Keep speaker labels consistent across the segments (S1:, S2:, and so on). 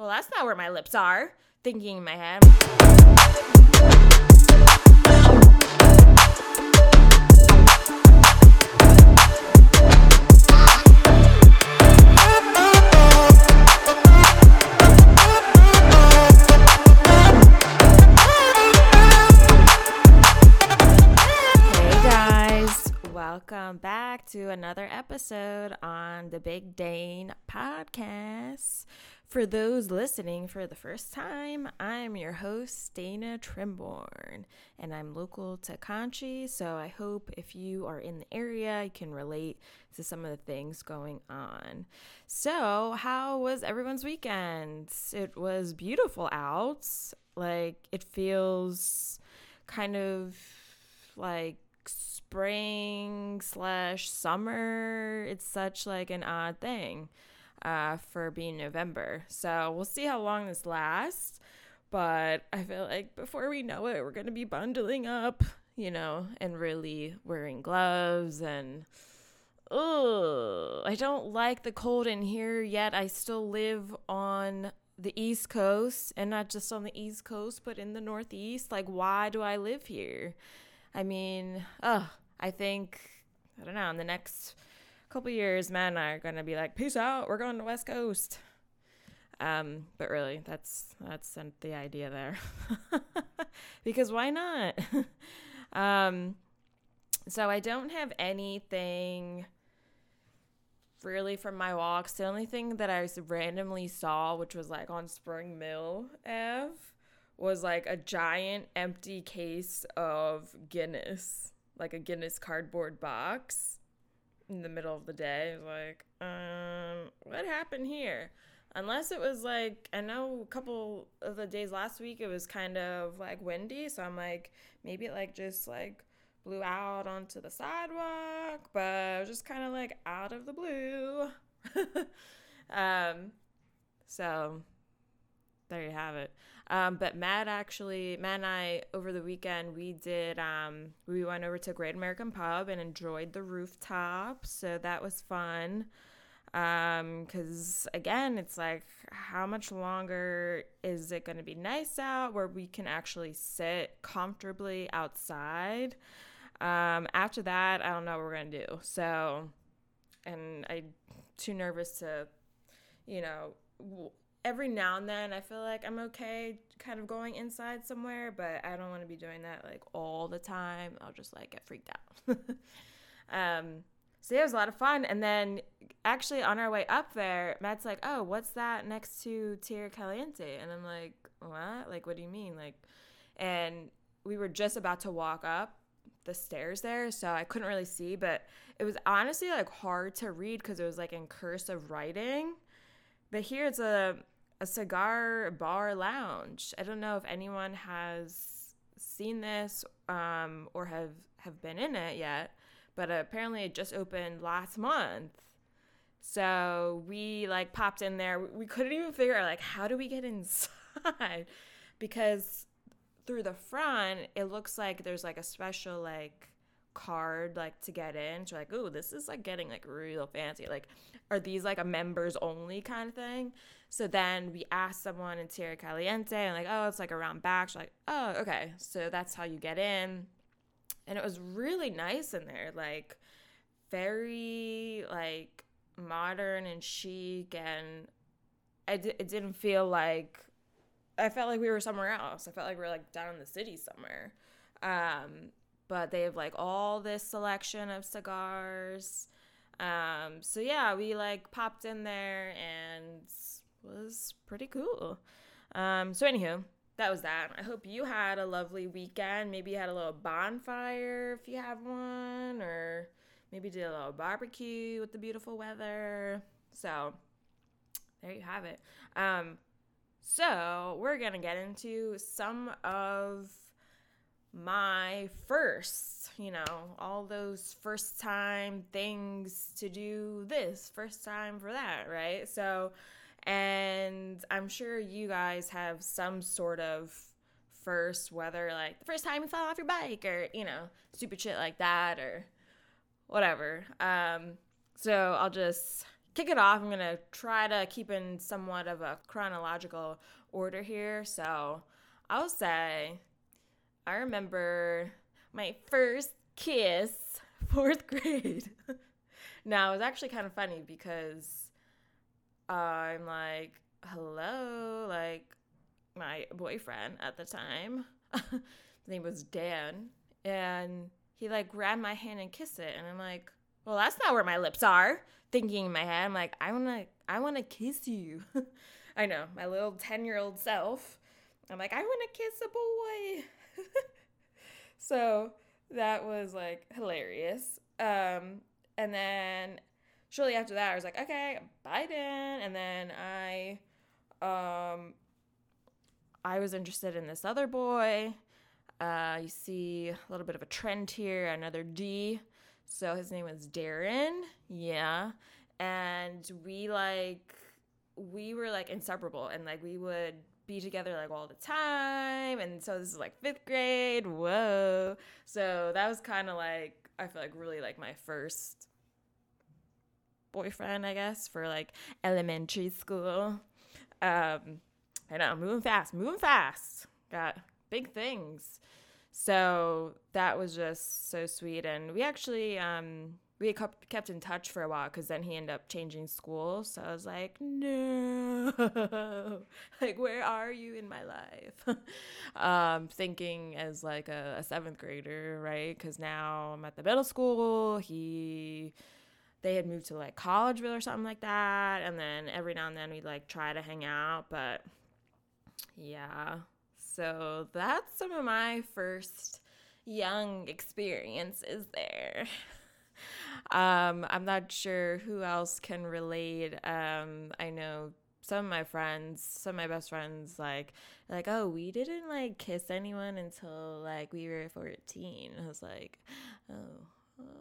S1: Well, that's not where my lips are. Thinking in my head. Welcome back to another episode on the Big Dane podcast. For those listening for the first time, I'm your host, Dana Trimborn, and I'm local to Conshy. So I hope if you are in the area, you can relate to some of the things going on. So, how was everyone's weekend? It was beautiful out. Like, it feels kind of like spring slash summer. It's such like an odd thing uh, for being November. So we'll see how long this lasts. But I feel like before we know it, we're gonna be bundling up, you know, and really wearing gloves and. Ugh, I don't like the cold in here yet. I still live on the East Coast and not just on the East Coast, but in the Northeast. Like, why do I live here? I mean, ugh, I think, I don't know, in the next couple years, Matt and I are to be like, peace out, we're going to West Coast. Um, but really, that's that's the idea there. because why not? um, so I don't have anything really from my walks. The only thing that I randomly saw, which was like on Spring Mill Ave, was like a giant empty case of Guinness, like a Guinness cardboard box in the middle of the day. Like, um, what happened here? Unless it was like, I know a couple of the days last week it was kind of like windy, so I'm like, maybe it like just like blew out onto the sidewalk, but it was just kind of like out of the blue. um, so there you have it. Um, but Matt actually, Matt and I over the weekend we did. Um, we went over to Great American Pub and enjoyed the rooftop, so that was fun. Um, because again, it's like, how much longer is it going to be nice out where we can actually sit comfortably outside? Um, after that, I don't know what we're gonna do. So, and I'm too nervous to, you know, every now and then I feel like I'm okay kind of going inside somewhere, but I don't want to be doing that like all the time. I'll just like get freaked out. um, so yeah, it was a lot of fun. And then actually on our way up there, Matt's like, "Oh, what's that next to Tierra Caliente?" And I'm like, "What? Like, what do you mean?" Like, and we were just about to walk up the stairs there, so I couldn't really see, but it was honestly like hard to read because it was like in cursive writing. But here it's a a cigar bar lounge. I don't know if anyone has seen this um, or have have been in it yet, but apparently it just opened last month. So we like popped in there. We couldn't even figure out like how do we get inside because through the front it looks like there's like a special like card like to get in. So like, oh, this is like getting like real fancy. Like, are these like a members only kind of thing? So then we asked someone in Tierra Caliente and like, oh, it's like around back. She's like, oh, okay. So that's how you get in. And it was really nice in there, like very like modern and chic and I d- it didn't feel like I felt like we were somewhere else. I felt like we were like down in the city somewhere. Um, but they have like all this selection of cigars. Um, so yeah, we like popped in there and was pretty cool. Um, so anywho, that was that. I hope you had a lovely weekend. Maybe you had a little bonfire if you have one, or maybe did a little barbecue with the beautiful weather. So there you have it. Um, so we're gonna get into some of my first, you know, all those first time things to do this, first time for that, right? So, and I'm sure you guys have some sort of first, whether like the first time you fell off your bike or, you know, stupid shit like that or whatever. Um, so I'll just kick it off, I'm going to try to keep in somewhat of a chronological order here. So I'll say I remember my first kiss, fourth grade. now, it was actually kind of funny because I'm like, hello, like my boyfriend at the time. His name was Dan. And he like grabbed my hand and kissed it. And I'm like, well, that's not where my lips are. Thinking in my head, I'm like, I wanna, I wanna kiss you. I know, my little 10 year old self. I'm like, I wanna kiss a boy. so that was like hilarious. Um, and then shortly after that, I was like, okay, Biden. And then I, um, I was interested in this other boy. Uh, you see a little bit of a trend here, another D. So his name was Darren. Yeah. And we like, we were like inseparable and like we would be together like all the time. And so this is like fifth grade. Whoa. So that was kind of like, I feel like really like my first boyfriend, I guess, for like elementary school. Um, I know, moving fast, moving fast. Got big things. So that was just so sweet. And we actually, um, we kept in touch for a while because then he ended up changing schools. So I was like, no, like, where are you in my life? um, thinking as like a, a seventh grader, right? Because now I'm at the middle school. He, they had moved to like Collegeville or something like that. And then every now and then we'd like try to hang out. But yeah, so that's some of my first young experiences there. um, I'm not sure who else can relate. Um, I know some of my friends, some of my best friends, like, like, oh, we didn't like kiss anyone until like we were 14. I was like, oh,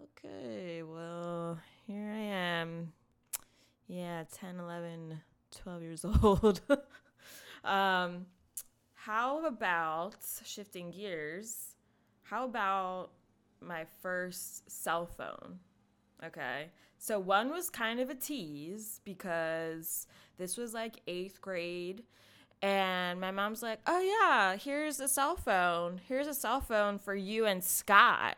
S1: okay, well, here I am. Yeah, 10, 11, 12 years old. um, how about shifting gears? How about my first cell phone? Okay. So one was kind of a tease because this was like eighth grade. And my mom's like, oh, yeah, here's a cell phone. Here's a cell phone for you and Scott.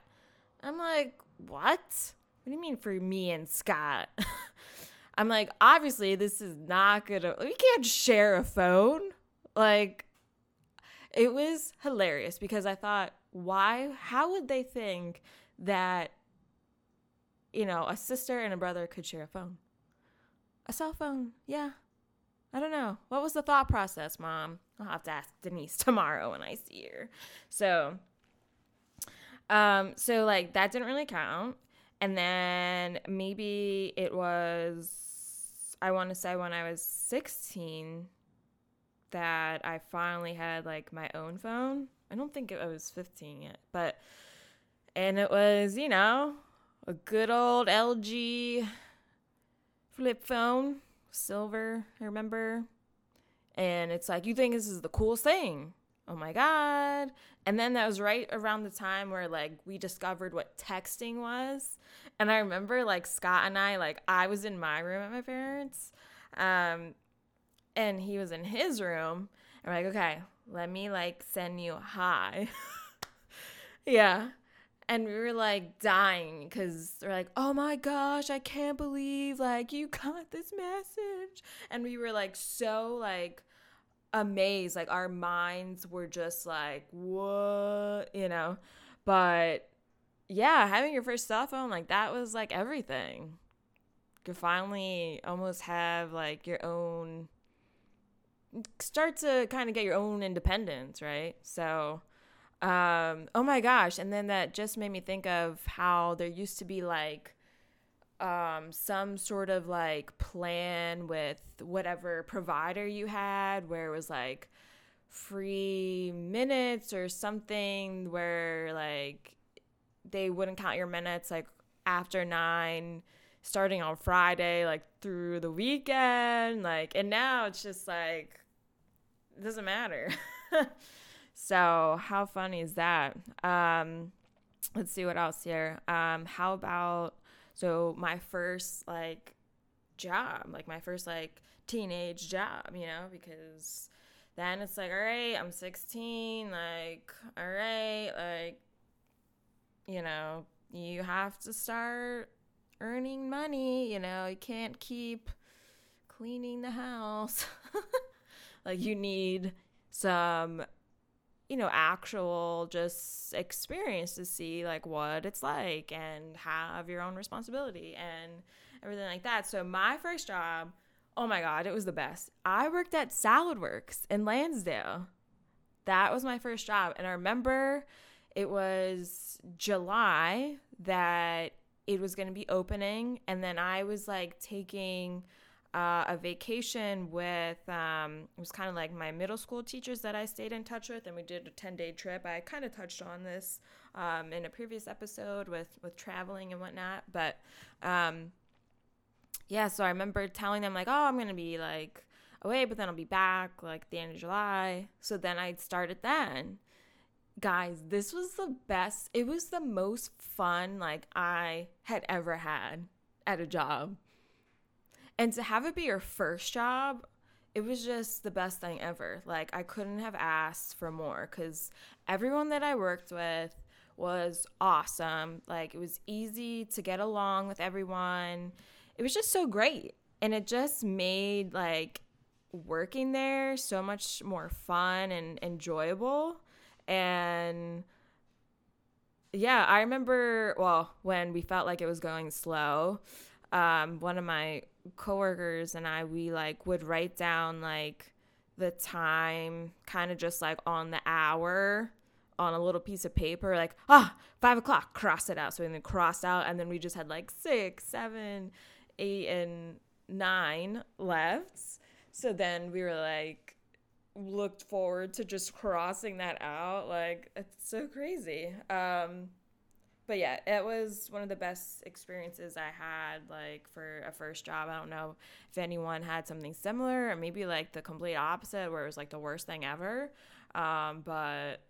S1: I'm like, what? What do you mean for me and Scott? I'm like, obviously, this is not gonna, we can't share a phone. Like, it was hilarious because I thought, why, how would they think that, you know, a sister and a brother could share a phone? A cell phone, yeah. I don't know. What was the thought process, mom? I'll have to ask Denise tomorrow when I see her. So, um, so like that didn't really count. And then maybe it was, I want to say when I was 16, that I finally had like my own phone. I don't think I was 15 yet, but and it was, you know, a good old LG flip phone, silver, I remember. And it's like you think this is the coolest thing. Oh my god. And then that was right around the time where like we discovered what texting was. And I remember like Scott and I like I was in my room at my parents. Um and he was in his room. And we're like, okay, let me like send you hi. yeah. And we were like dying because they're like, oh my gosh, I can't believe like you got this message. And we were like so like amazed. Like our minds were just like, what? You know? But yeah, having your first cell phone, like that was like everything. You finally almost have like your own start to kind of get your own independence, right? So, um, oh my gosh. And then that just made me think of how there used to be like um, some sort of like plan with whatever provider you had where it was like free minutes or something where like they wouldn't count your minutes like after nine starting on Friday, like through the weekend, like, and now it's just like it doesn't matter. so how funny is that? Um, let's see what else here. Um, how about so my first like job, like my first like teenage job, you know, because then it's like, all right, I'm 16, like, all right, like, you know, you have to start earning money, you know, you can't keep cleaning the house. like, you need some you know actual just experience to see like what it's like and have your own responsibility and everything like that. So my first job oh my god it was the best. I worked at Saladworks in lansdale. That was my first job. And i remember it was july that it was going to be opening and then i was like taking uh, a vacation with um, it was kind of like my middle school teachers that I stayed in touch with, and we did a ten day trip. I kind of touched on this um, in a previous episode with with traveling and whatnot, but um, yeah. So I remember telling them like, oh, I'm gonna be like away, but then I'll be back like the end of July. So then I started then. Guys, this was the best. It was the most fun like I had ever had at a job and to have it be your first job, it was just the best thing ever. Like, I couldn't have asked for more because everyone that I worked with was awesome. Like, it was easy to get along with everyone. It was just so great. And it just made, like, working there so much more fun and enjoyable. And yeah, I remember, well, when we felt like it was going slow, um, one of my coworkers and I, we like would write down like the time, kind of just like on the hour on a little piece of paper, like, ah, five o'clock, cross it out. So we then cross out, and then we just had like six, seven, eight, and nine left. So then we were like, looked forward to just crossing that out. Like, it's so crazy. Um, but yeah, it was one of the best experiences I had like for a first job. I don't know if anyone had something similar or maybe like the complete opposite where it was like the worst thing ever. Um, but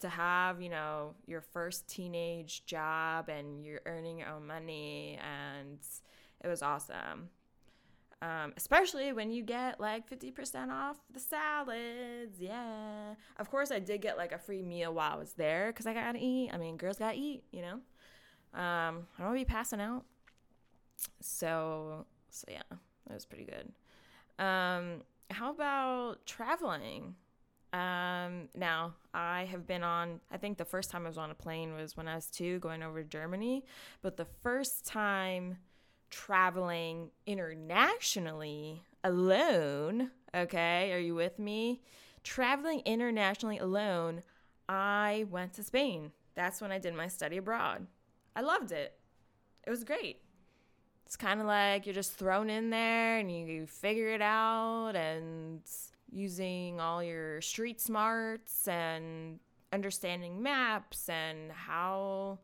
S1: to have, you know, your first teenage job and you're earning your own money and it was awesome. Um, especially when you get like 50% off the salads. Yeah. Of course, I did get like a free meal while I was there because I gotta eat. I mean, girls gotta eat, you know? Um, I don't wanna be passing out. So, so yeah, that was pretty good. Um, how about traveling? Um, now, I have been on, I think the first time I was on a plane was when I was two going over to Germany. But the first time traveling internationally alone, okay, are you with me? Traveling internationally alone, I went to Spain. That's when I did my study abroad. I loved it. It was great. It's kind of like you're just thrown in there and you, figure it out and using all your street smarts and understanding maps and how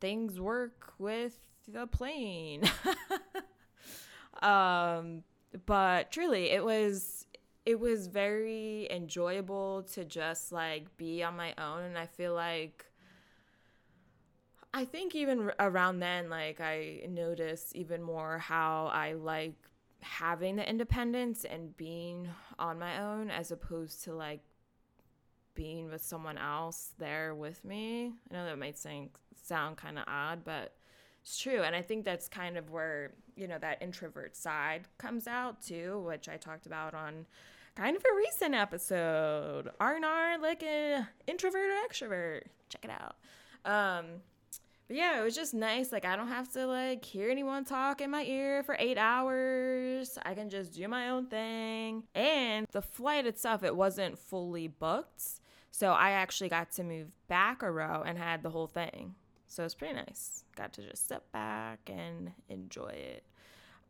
S1: things work with the plane. um, but truly, it was it was very enjoyable to just like be on my own, and I feel like. I think even around then, like I noticed even more how I like having the independence and being on my own as opposed to like being with someone else there with me. I know that might sound sound kind of odd, but it's true. And I think that's kind of where, you know, that introvert side comes out too, which I talked about on kind of a recent episode. Arnar, like an introvert or extrovert. Check it out. Um, but yeah, it was just nice. Like I don't have to like hear anyone talk in my ear for eight hours. I can just do my own thing. And the flight itself, it wasn't fully booked. So I actually got to move back a row and had the whole thing. So it's pretty nice. Got to just sit back and enjoy it.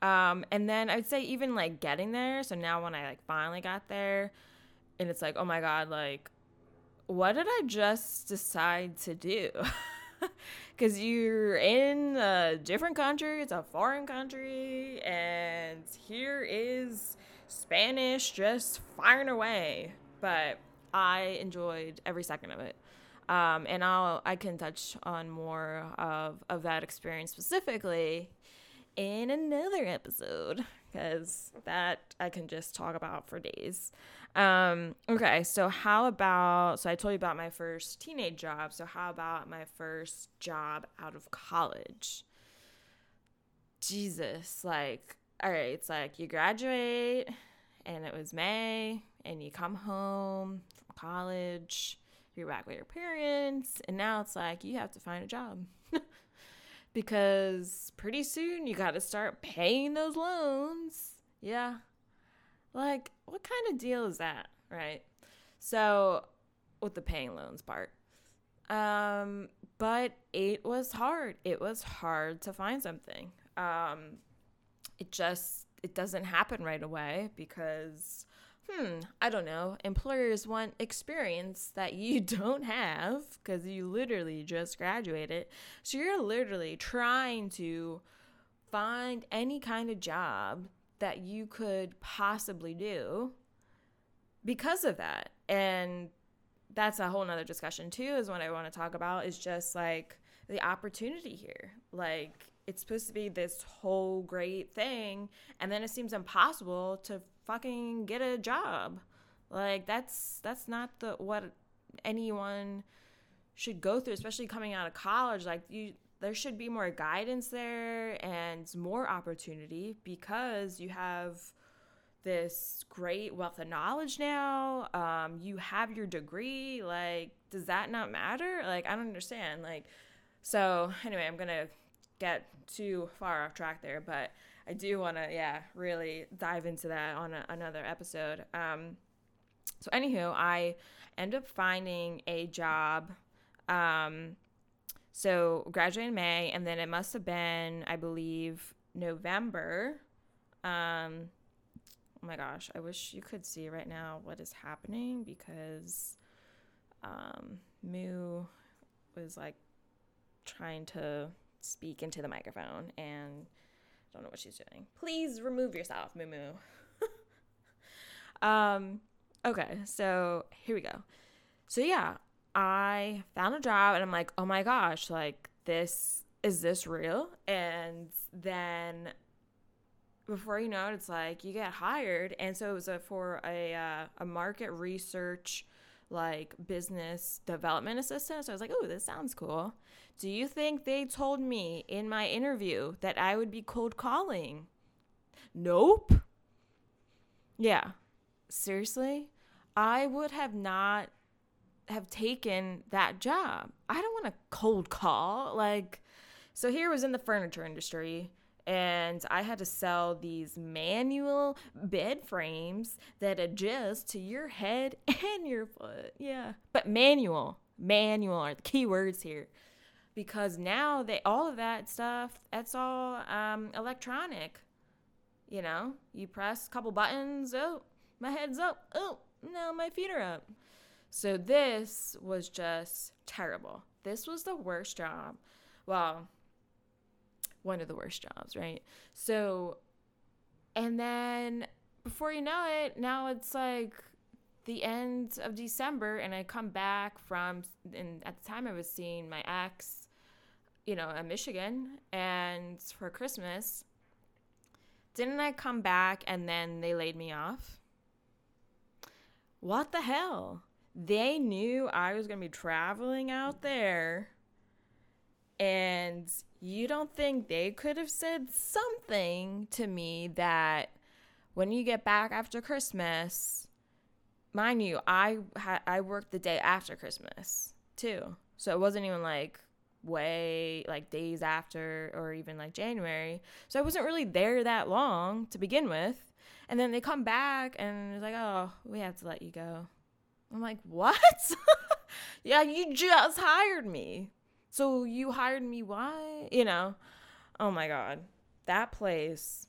S1: Um, and then I'd say even like getting there. So now when I like finally got there, and it's like, oh my god, like, what did I just decide to do? Because you're in a different country, it's a foreign country, and here is Spanish just firing away. But I enjoyed every second of it. Um, and I'll I can touch on more of, of that experience specifically in another episode because that I can just talk about for days. Um, okay, so how about so I told you about my first teenage job. So how about my first job out of college? Jesus, like, all right, it's like you graduate and it was May and you come home from college, you're back with your parents, and now it's like you have to find a job. because pretty soon you got to start paying those loans. Yeah. Like, what kind of deal is that, right? So, with the paying loans part. Um, but it was hard. It was hard to find something. Um, it just it doesn't happen right away because hmm, I don't know. Employers want experience that you don't have because you literally just graduated. So you're literally trying to find any kind of job that you could possibly do because of that. And that's a whole nother discussion too, is what I want to talk about is just like the opportunity here. Like it's supposed to be this whole great thing and then it seems impossible to fucking get a job. Like that's that's not the what anyone should go through especially coming out of college. Like you there should be more guidance there and more opportunity because you have this great wealth of knowledge now. Um, you have your degree. Like does that not matter? Like i don't understand. Like so anyway i'm gonna get too far off track there, but I do want to, yeah, really dive into that on a, another episode. Um, so, anywho, I end up finding a job. Um, so, graduated in May, and then it must have been, I believe, November. Um, oh my gosh, I wish you could see right now what is happening because um, Moo was like trying to speak into the microphone and don't know what she's doing. Please remove yourself, Moo um, okay, so here we go. So yeah, I found a job and I'm like, oh my gosh, like this is this real? And then before you know it, it's like you get hired, and so it was a, for a uh, a market research like business development assistant. So I was like, oh, this sounds cool. Do you think they told me in my interview that I would be cold calling? Nope. Yeah. Seriously? I would have not have taken that job. I don't want to cold call. Like so here was in the furniture industry and I had to sell these manual bed frames that adjust to your head and your foot. Yeah. But manual, manual are the key words here because now they all of that stuff that's all um, electronic. You know you press a couple buttons oh my head's up oh now my feet are up. So this was just terrible. This was the worst job. Well one of the worst jobs right? So and then before you know it now it's like the end of December and I come back from and at the time I was seeing my ex you know, in Michigan and for Christmas. Didn't I come back and then they laid me off? What the hell? They knew I was going to be traveling out there. And you don't think they could have said something to me that when you get back after Christmas, mind you, I ha- I worked the day after Christmas too. So it wasn't even like way like days after or even like January. So I wasn't really there that long to begin with. And then they come back and it's like, oh, we have to let you go. I'm like, what? yeah, you just hired me. So you hired me why? You know? Oh my God. That place.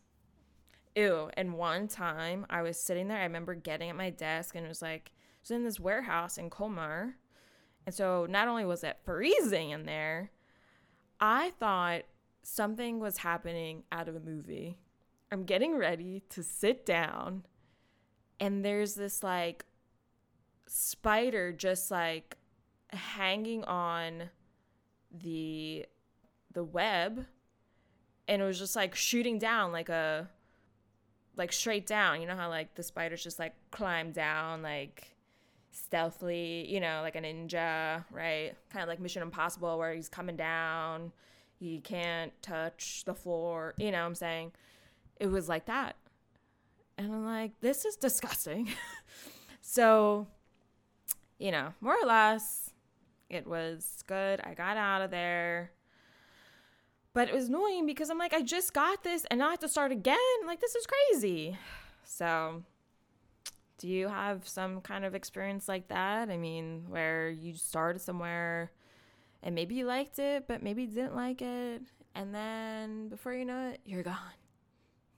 S1: Ew. And one time I was sitting there, I remember getting at my desk and it was like, it was in this warehouse in Colmar and so not only was it freezing in there, I thought something was happening out of a movie. I'm getting ready to sit down, and there's this like spider just like hanging on the the web and it was just like shooting down like a like straight down. You know how like the spiders just like climb down like stealthily, you know, like a ninja, right? Kind of like Mission Impossible where he's coming down, he can't touch the floor, you know what I'm saying? It was like that. And I'm like, this is disgusting. so, you know, more or less, it was good. I got out of there. But it was annoying because I'm like, I just got this and now I have to start again. Like, this is crazy. So, do you have some kind of experience like that? I mean, where you started somewhere and maybe you liked it, but maybe didn't like it. And then before you know it, you're gone.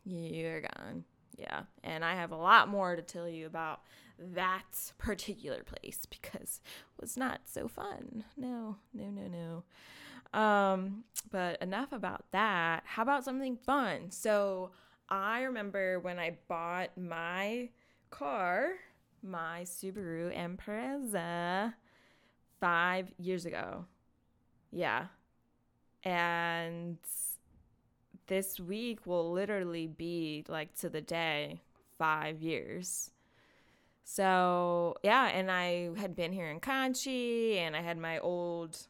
S1: You're gone. Yeah. And I have a lot more to tell you about that particular place because it was not so fun. No, no, no, no. Um, but enough about that. How about something fun? So I remember when I bought my car, my Subaru Impreza, five years ago. Yeah. And this week will literally be like to the day five years. So, yeah, and I had been here in Conshy and I had my old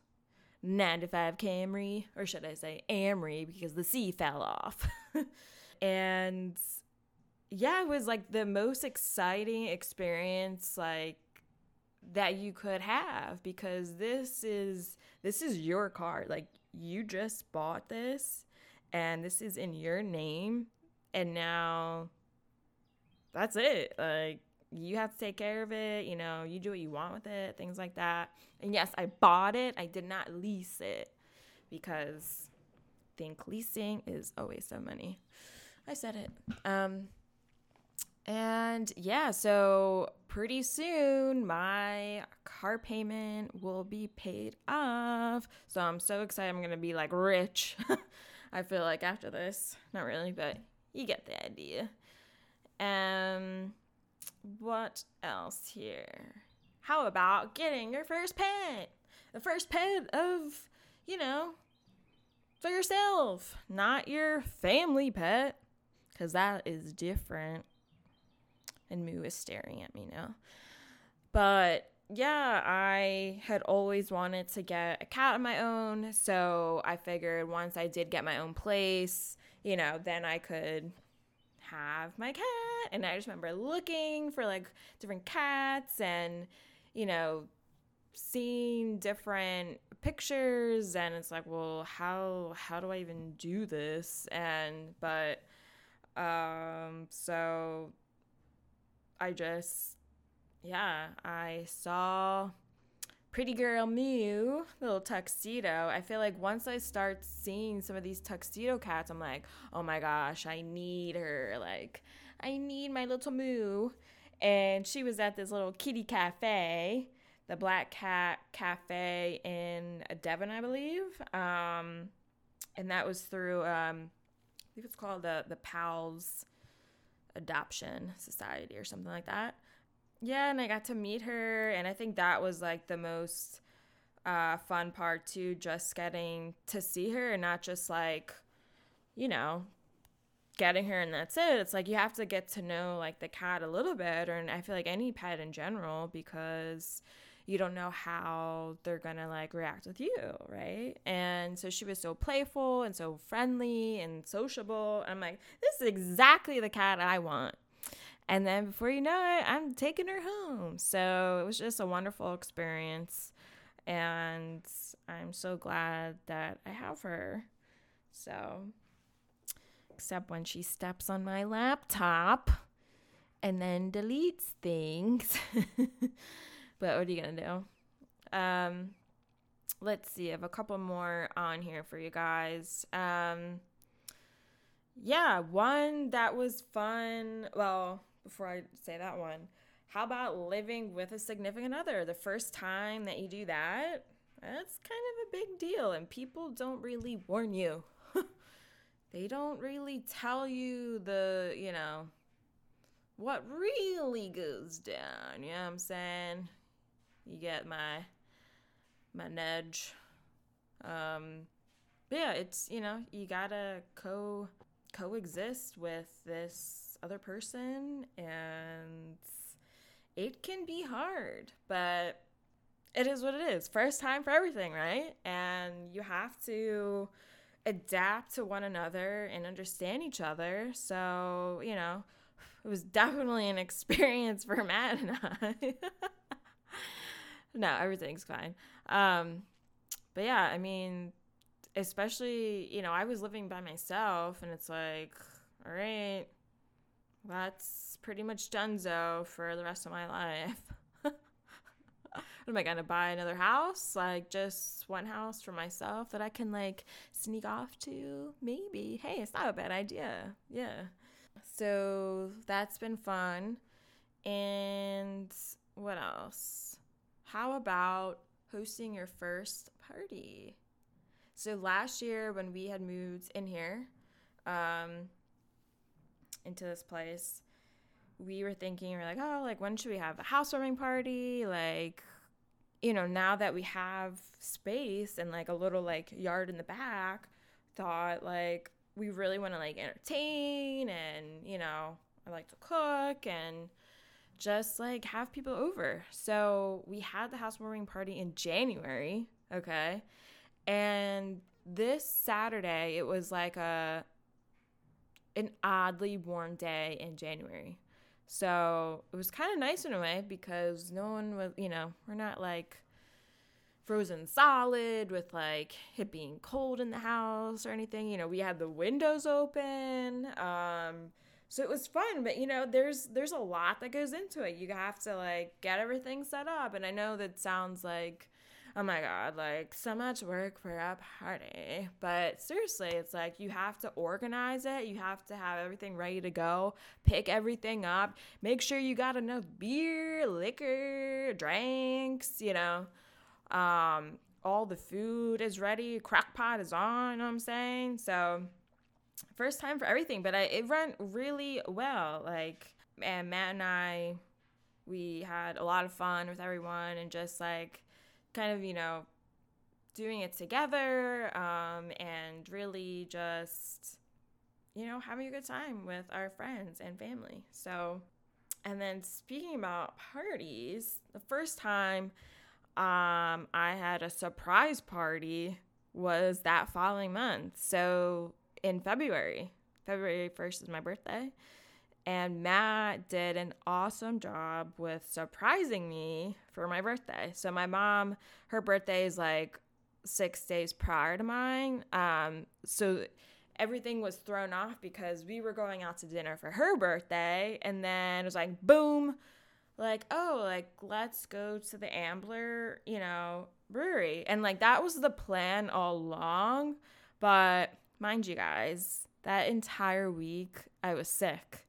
S1: 95 Camry, or should I say Amry, because the C fell off. and yeah, it was like the most exciting experience like that you could have because this is this is your car. Like you just bought this and this is in your name and now that's it. Like you have to take care of it, you know, you do what you want with it, things like that. And yes, I bought it. I did not lease it because I think leasing is a waste of money. I said it. Um and yeah, so pretty soon my car payment will be paid off. So I'm so excited I'm going to be like rich. I feel like after this. Not really, but you get the idea. Um what else here? How about getting your first pet? The first pet of, you know, for yourself, not your family pet, because that is different. And Moo is staring at me now. But yeah, I had always wanted to get a cat of my own. So I figured once I did get my own place, you know, then I could have my cat. And I just remember looking for like different cats and, you know, seeing different pictures and it's like, well, how how do I even do this? And but um so I just yeah, I saw Pretty Girl Mew, little tuxedo. I feel like once I start seeing some of these tuxedo cats, I'm like, oh my gosh, I need her. Like, I need my little Moo. And she was at this little kitty cafe, the Black Cat Cafe in Devon, I believe. Um, and that was through, um, I think it's called the the Pals Adoption Society or something like that yeah, and I got to meet her, and I think that was like the most uh, fun part too, just getting to see her and not just like, you know, getting her and that's it. It's like you have to get to know like the cat a little bit, or and I feel like any pet in general because you don't know how they're gonna like react with you, right? And so she was so playful and so friendly and sociable. I'm like, this is exactly the cat I want. And then before you know it, I'm taking her home. So it was just a wonderful experience. And I'm so glad that I have her. So, except when she steps on my laptop and then deletes things. but what are you going to do? Um, let's see. I have a couple more on here for you guys. Um, yeah, one that was fun. Well, before I say that one. How about living with a significant other? The first time that you do that, that's kind of a big deal, and people don't really warn you. they don't really tell you the, you know, what really goes down. You know what I'm saying? You get my my nudge. Um yeah, it's you know you gotta co coexist with this other person, and it can be hard, but it is what it is. First time for everything, right? And you have to adapt to one another and understand each other. So, you know, it was definitely an experience for Matt and I. no, everything's fine. Um, but yeah, I mean, especially, you know, I was living by myself and it's like, all right, that's pretty much donezo for the rest of my life. am I gonna buy another house? Like just one house for myself that I can like sneak off to? Maybe. Hey, it's not a bad idea. Yeah. So that's been fun. And what else? How about hosting your first party? So last year when we had moved in here, um, into this place, we were thinking, we are like, oh, like when should we have a housewarming party? Like, you know, now that we have space and like a little like yard in the back, thought like we really want to like entertain and, you know, I like to cook and just like have people over. So we had the housewarming party in January, okay? And this Saturday it was like a an oddly warm day in January. So it was kind of nice in a way because no one was, you know, we're not like frozen solid with like it being cold in the house or anything. You know, we had the windows open. Um, so it was fun, but you know, there's there's a lot that goes into it. You have to like get everything set up, and I know that sounds like oh my god, like so much work for a party. But seriously, it's like you have to organize it, you have to have everything ready to go, pick everything up, make sure you got enough beer, liquor, drinks, you know. Um, all the food is ready, crock pot is on, you know what I'm saying? So first time for everything, but I, it went really well. Like, and Matt and I, we had a lot of fun with everyone and just like kind of, you know, doing it together um, and really just, you know, having a good time with our friends and family. So, and then speaking about parties, the first time um, I had a surprise party was that following month. So in February, February 1st is my birthday. And Matt did an awesome job with surprising me for my birthday. So my mom, her birthday is like six days prior to mine. Um, so everything was thrown off because we were going out to dinner for her birthday, and then it was like boom, like oh, like let's go to the Ambler, you know, brewery, and like that was the plan all along. But mind you guys, that entire week I was sick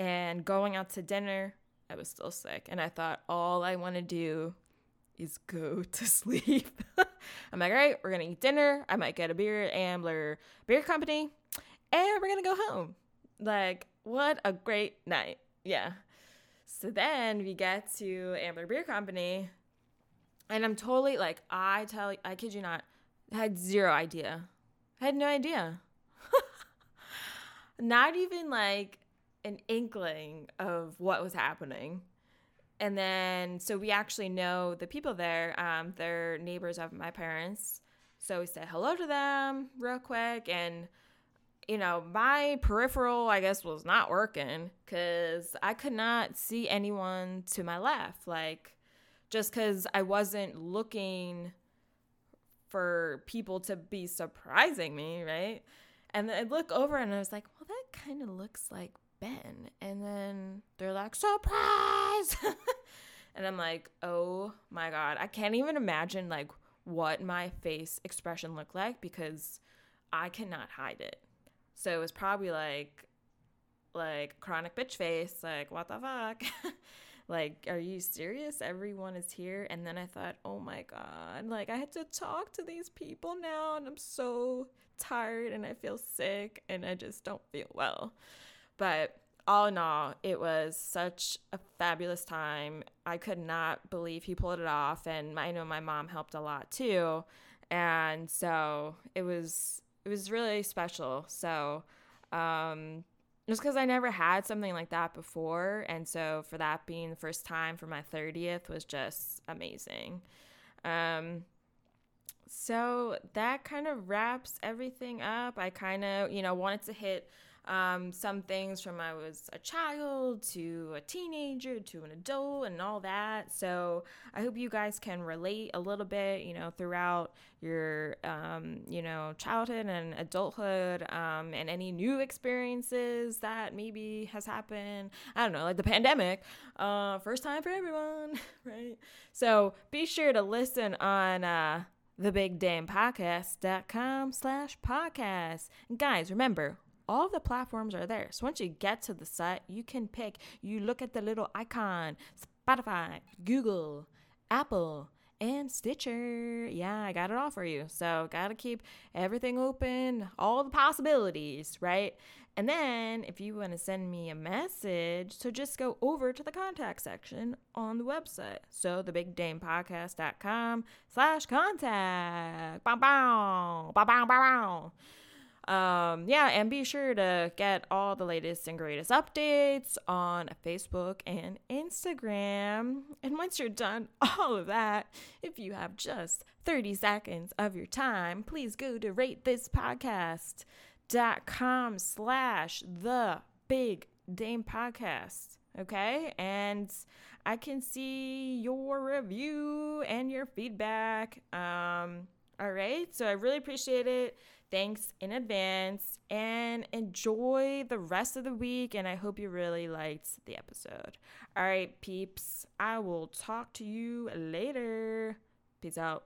S1: and going out to dinner, I was still sick. And I thought, all I want to do is go to sleep. I'm like, all right, we're going to eat dinner. I might get a beer at Ambler Beer Company, and we're going to go home. Like, what a great night. Yeah. So then we get to Ambler Beer Company, and I'm totally like, I tell, I kid you not, had zero idea. I had no idea. not even like an inkling of what was happening. And then, so we actually know the people there. Um, they're neighbors of my parents. So we said hello to them real quick. And, you know, my peripheral, I guess, was not working because I could not see anyone to my left. Like, just because I wasn't looking for people to be surprising me, right? And then I look over and I was like, well, that kind of looks like Ben. And then they're like, surprise! and I'm like, oh my God. I can't even imagine like what my face expression looked like because I cannot hide it. So it was probably like, like chronic bitch face, like, what the fuck? like, are you serious? Everyone is here. And then I thought, oh my God, like I had to talk to these people now and I'm so tired and I feel sick and I just don't feel well. But all in all, it was such a fabulous time. I could not believe he pulled it off. And I know my mom helped a lot too. and so it was it was really special. So um, just because I never had something like that before, and so for that being the first time for my thirtieth was just amazing. Um, so that kind of wraps everything up. I kind of, you know, wanted to hit um, some things from I was a child to a teenager to an adult and all that. So I hope you guys can relate a little bit, you know, throughout your, um, you know, childhood and adulthood um, and any new experiences that maybe has happened. I don't know, like the pandemic, uh, first time for everyone, right? So be sure to listen on. Uh, thebigdamepodcast.com slash podcast. And guys, remember, all the platforms are there. So once you get to the site, you can pick, you look at the little icon, Spotify, Google, Apple, and Stitcher. Yeah, I got it all for you. So, got to keep everything open, all the possibilities, right? And then if you want to send me a message, so just go over to the contact section on the website. So thebigdamepodcast.com slash contact. Bow, bow, bow, bow, bow. Um, yeah, and be sure to get all the latest and greatest updates on Facebook and Instagram. And once you're done all of that, if you have just 30 seconds of your time, please go to rate this podcast dot com slash the big dame podcast okay? And i can see your review and your feedback. Um all right so i really appreciate it thanks in advance and enjoy the rest of the week and i hope you really liked the episode. All right peeps i will talk to you later. Peace out